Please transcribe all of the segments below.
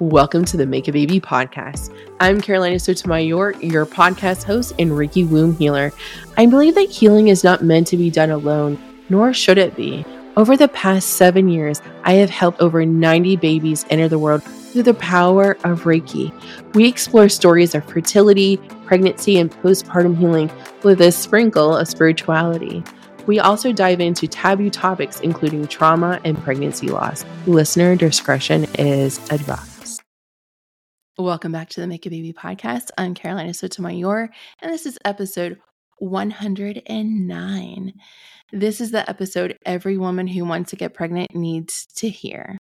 Welcome to the Make a Baby podcast. I'm Carolina Sotomayor, your podcast host and Reiki womb healer. I believe that healing is not meant to be done alone, nor should it be. Over the past seven years, I have helped over 90 babies enter the world through the power of Reiki. We explore stories of fertility, pregnancy, and postpartum healing with a sprinkle of spirituality. We also dive into taboo topics, including trauma and pregnancy loss. Listener discretion is advised. Welcome back to the Make a Baby podcast. I'm Carolina Sotomayor, and this is episode 109. This is the episode every woman who wants to get pregnant needs to hear.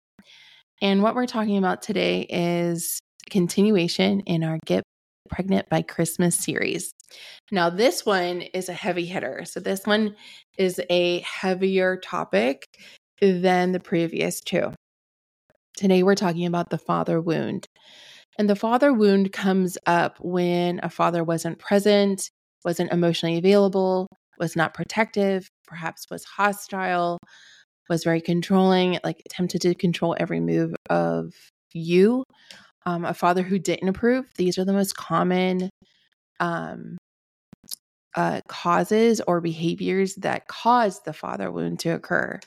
And what we're talking about today is continuation in our Get Pregnant by Christmas series. Now, this one is a heavy hitter. So, this one is a heavier topic than the previous two. Today, we're talking about the father wound. And the father wound comes up when a father wasn't present, wasn't emotionally available, was not protective, perhaps was hostile, was very controlling, like attempted to control every move of you. Um, a father who didn't approve. These are the most common um, uh, causes or behaviors that cause the father wound to occur.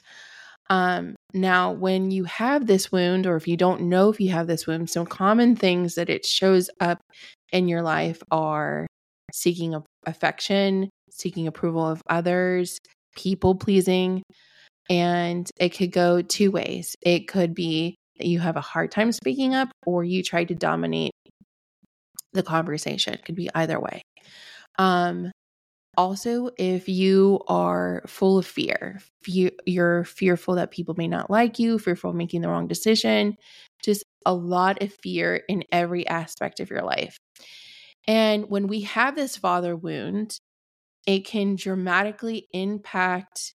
Um, now, when you have this wound, or if you don't know if you have this wound, some common things that it shows up in your life are seeking affection, seeking approval of others, people pleasing. And it could go two ways. It could be that you have a hard time speaking up, or you try to dominate the conversation. It could be either way. Um, also, if you are full of fear, you're fearful that people may not like you, fearful of making the wrong decision, just a lot of fear in every aspect of your life. And when we have this father wound, it can dramatically impact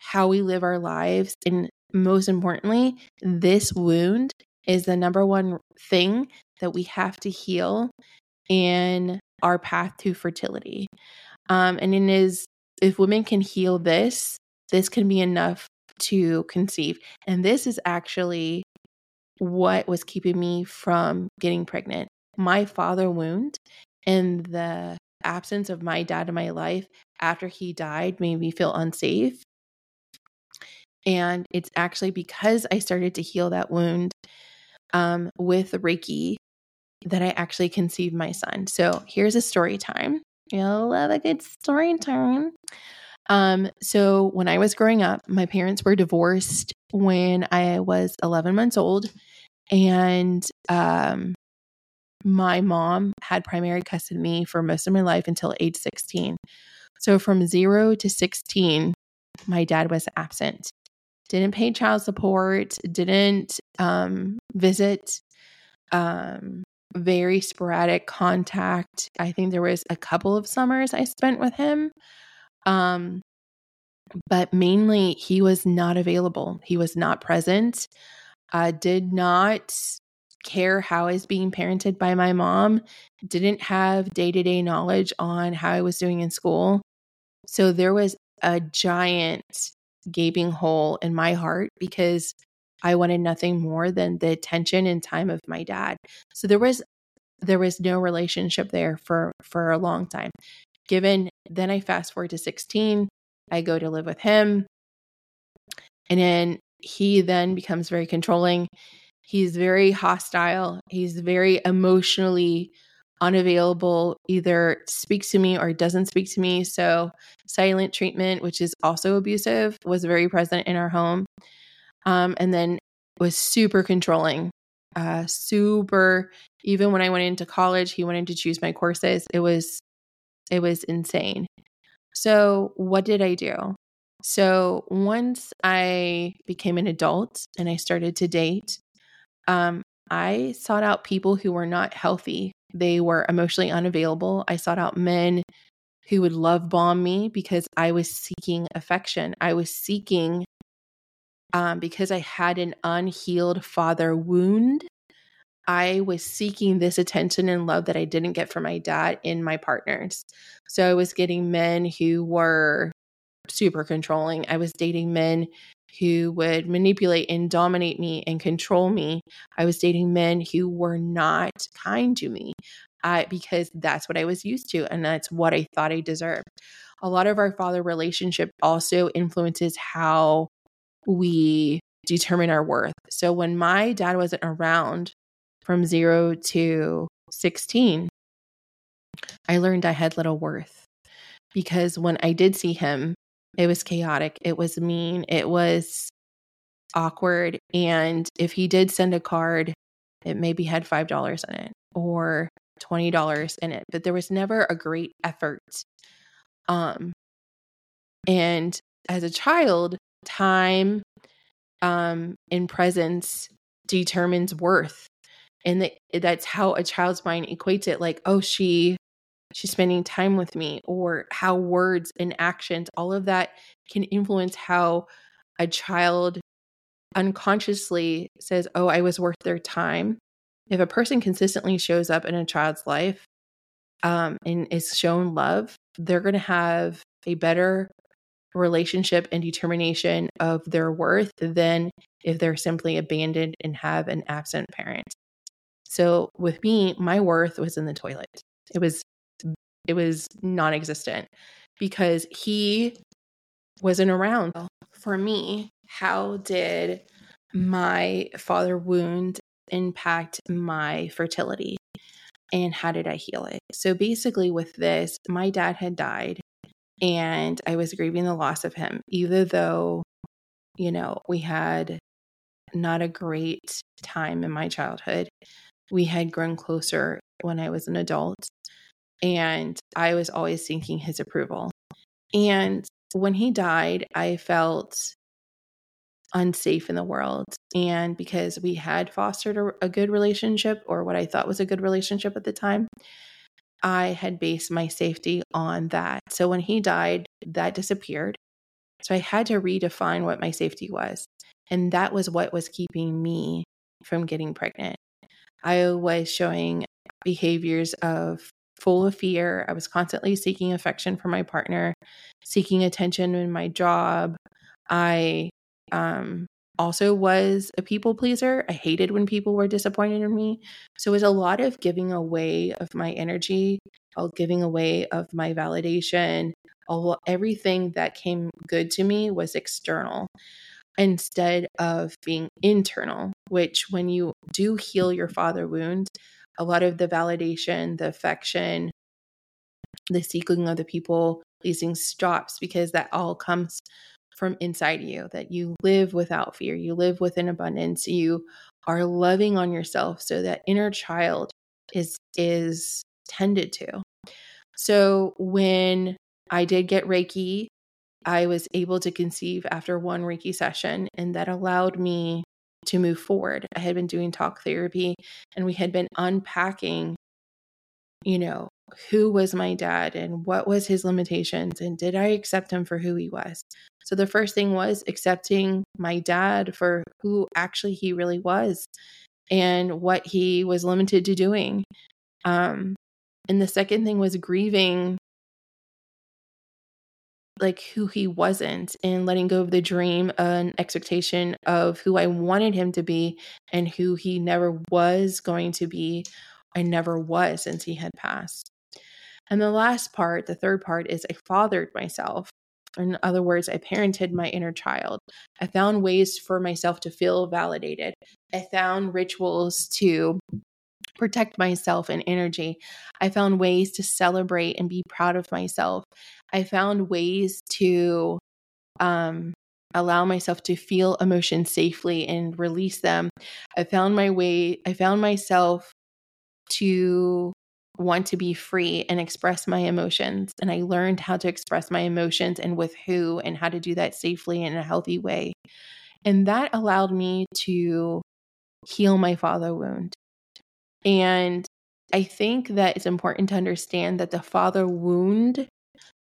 how we live our lives. And most importantly, this wound is the number one thing that we have to heal in our path to fertility. Um, and it is if women can heal this, this can be enough to conceive. And this is actually what was keeping me from getting pregnant. My father wound and the absence of my dad in my life after he died made me feel unsafe. And it's actually because I started to heal that wound um, with Reiki that I actually conceived my son. So here's a story time. You'll love a good story time. Um, so when I was growing up, my parents were divorced when I was 11 months old, and um, my mom had primary custody of me for most of my life until age 16. So from zero to 16, my dad was absent. Didn't pay child support, didn't um, visit, um, very sporadic contact. I think there was a couple of summers I spent with him. Um, but mainly he was not available. He was not present. I did not care how I was being parented by my mom. Didn't have day-to-day knowledge on how I was doing in school. So there was a giant gaping hole in my heart because I wanted nothing more than the attention and time of my dad. So there was there was no relationship there for for a long time. Given then I fast forward to 16, I go to live with him. And then he then becomes very controlling. He's very hostile. He's very emotionally unavailable, either speaks to me or doesn't speak to me. So, silent treatment, which is also abusive, was very present in our home um, and then was super controlling uh, super even when i went into college he wanted to choose my courses it was it was insane. So what did i do? So once i became an adult and i started to date um, i sought out people who were not healthy. They were emotionally unavailable. I sought out men who would love bomb me because i was seeking affection. I was seeking um, because I had an unhealed father wound, I was seeking this attention and love that I didn't get from my dad in my partners. So I was getting men who were super controlling. I was dating men who would manipulate and dominate me and control me. I was dating men who were not kind to me I, because that's what I was used to and that's what I thought I deserved. A lot of our father relationship also influences how we determine our worth. So when my dad wasn't around from zero to 16, I learned I had little worth because when I did see him, it was chaotic, it was mean, it was awkward. And if he did send a card, it maybe had $5 in it or $20 in it, but there was never a great effort. Um, and as a child, time um, and presence determines worth. And the, that's how a child's mind equates it like, oh, she she's spending time with me or how words and actions all of that can influence how a child unconsciously says oh i was worth their time if a person consistently shows up in a child's life um, and is shown love they're going to have a better relationship and determination of their worth than if they're simply abandoned and have an absent parent so with me my worth was in the toilet it was it was non existent because he wasn't around. For me, how did my father wound impact my fertility? And how did I heal it? So basically, with this, my dad had died and I was grieving the loss of him, even though, you know, we had not a great time in my childhood. We had grown closer when I was an adult and I was always seeking his approval. And when he died, I felt unsafe in the world. And because we had fostered a, a, good relationship, or what I thought was a good relationship at the time, I had based my safety on that. So when he died, that disappeared. So I had to redefine what my safety was. And that was what was keeping me from getting pregnant. I was showing behaviors of full of fear. I was constantly seeking affection from my partner, seeking attention in my job. I um, also was a people pleaser. I hated when people were disappointed in me. So it was a lot of giving away of my energy, all giving away of my validation. All, everything that came good to me was external instead of being internal, which when you do heal your father wound, a lot of the validation, the affection, the seeking of the people pleasing stops because that all comes from inside you that you live without fear, you live with an abundance, you are loving on yourself so that inner child is is tended to. So when I did get Reiki, I was able to conceive after one Reiki session and that allowed me to move forward. I had been doing talk therapy and we had been unpacking, you know, who was my dad and what was his limitations and did I accept him for who he was. So the first thing was accepting my dad for who actually he really was and what he was limited to doing. Um and the second thing was grieving like who he wasn't and letting go of the dream and expectation of who I wanted him to be and who he never was going to be. I never was since he had passed. And the last part, the third part, is I fathered myself. In other words, I parented my inner child. I found ways for myself to feel validated. I found rituals to protect myself and energy. I found ways to celebrate and be proud of myself. I found ways to um, allow myself to feel emotions safely and release them. I found my way, I found myself to want to be free and express my emotions. And I learned how to express my emotions and with who and how to do that safely in a healthy way. And that allowed me to heal my father wound. And I think that it's important to understand that the father wound,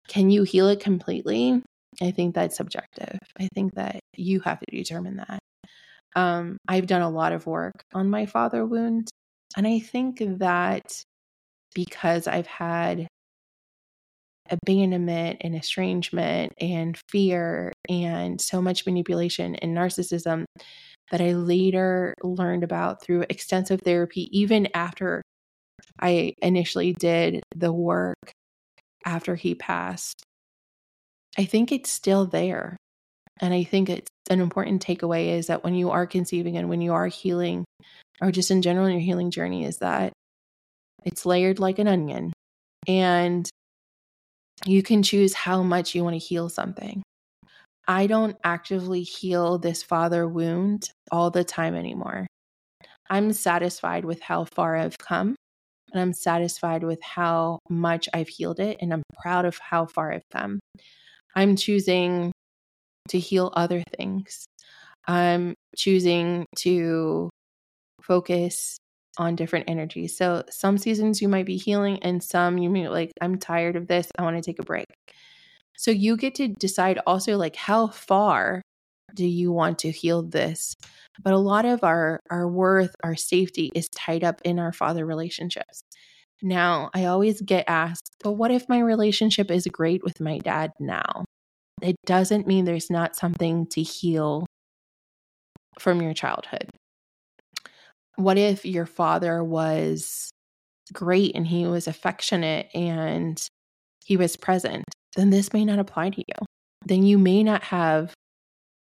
can you heal it completely? I think that's subjective. I think that you have to determine that. Um, I've done a lot of work on my father wound. And I think that because I've had abandonment and estrangement and fear and so much manipulation and narcissism that I later learned about through extensive therapy, even after I initially did the work after he passed. I think it's still there. And I think it's an important takeaway is that when you are conceiving and when you are healing, or just in general in your healing journey, is that it's layered like an onion. And you can choose how much you want to heal something. I don't actively heal this father wound all the time anymore. I'm satisfied with how far I've come and I'm satisfied with how much I've healed it and I'm proud of how far I've come. I'm choosing to heal other things. I'm choosing to focus on different energies. So some seasons you might be healing and some you may like I'm tired of this, I want to take a break. So you get to decide also like how far do you want to heal this? But a lot of our our worth, our safety is tied up in our father relationships. Now, I always get asked, but what if my relationship is great with my dad now? It doesn't mean there's not something to heal from your childhood. What if your father was great and he was affectionate and he was present? Then this may not apply to you. Then you may not have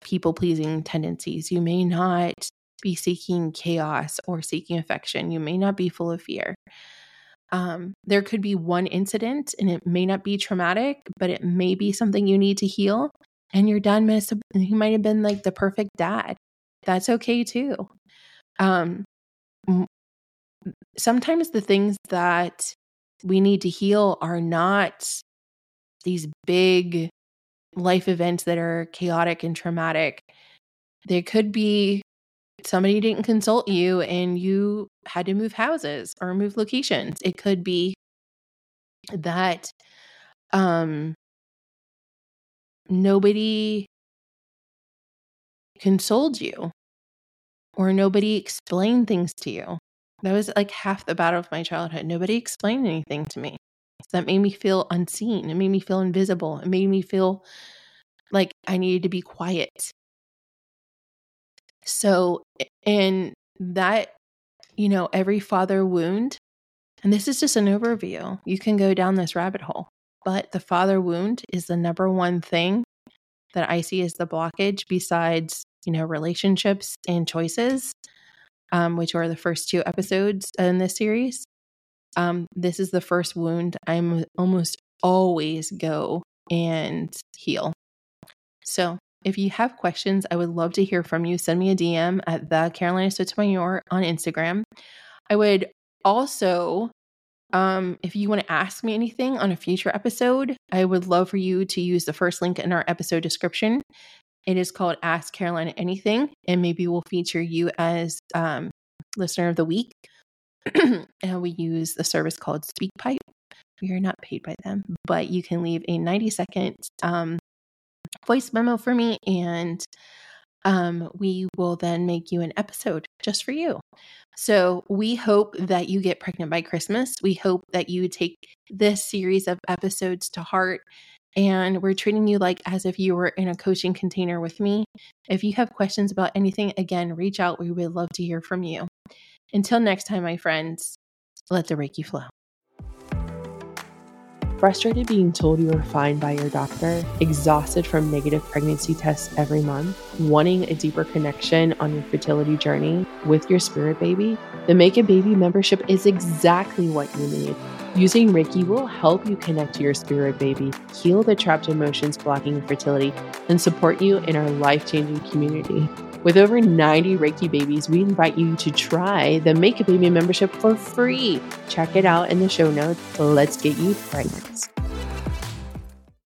people pleasing tendencies. You may not be seeking chaos or seeking affection. You may not be full of fear. Um, there could be one incident and it may not be traumatic, but it may be something you need to heal. And your dad might he might have been like the perfect dad. That's okay too. Um, sometimes the things that we need to heal are not these big life events that are chaotic and traumatic. There could be somebody didn't consult you and you had to move houses or move locations. It could be that um nobody consoled you or nobody explained things to you. That was like half the battle of my childhood. Nobody explained anything to me. So That made me feel unseen. It made me feel invisible. It made me feel like I needed to be quiet. So, and that, you know, every father wound, and this is just an overview, you can go down this rabbit hole, but the father wound is the number one thing that I see as the blockage besides, you know, relationships and choices, um, which are the first two episodes in this series. Um, this is the first wound I'm almost always go and heal. So if you have questions, I would love to hear from you. Send me a DM at the Carolina Sotomayor on Instagram. I would also, um, if you want to ask me anything on a future episode, I would love for you to use the first link in our episode description. It is called Ask Carolina Anything, and maybe we'll feature you as um, listener of the week. and we use the service called SpeakPipe. We are not paid by them, but you can leave a 90 second um, voice memo for me and um, we will then make you an episode just for you. So we hope that you get pregnant by Christmas. We hope that you take this series of episodes to heart. And we're treating you like as if you were in a coaching container with me. If you have questions about anything, again, reach out. We would love to hear from you. Until next time, my friends, let the Reiki flow. Frustrated being told you are fine by your doctor, exhausted from negative pregnancy tests every month, wanting a deeper connection on your fertility journey with your spirit baby? The Make a Baby membership is exactly what you need. Using Reiki will help you connect to your spirit baby, heal the trapped emotions blocking fertility, and support you in our life changing community. With over 90 Reiki babies, we invite you to try the Make a Baby membership for free. Check it out in the show notes. Let's get you pregnant.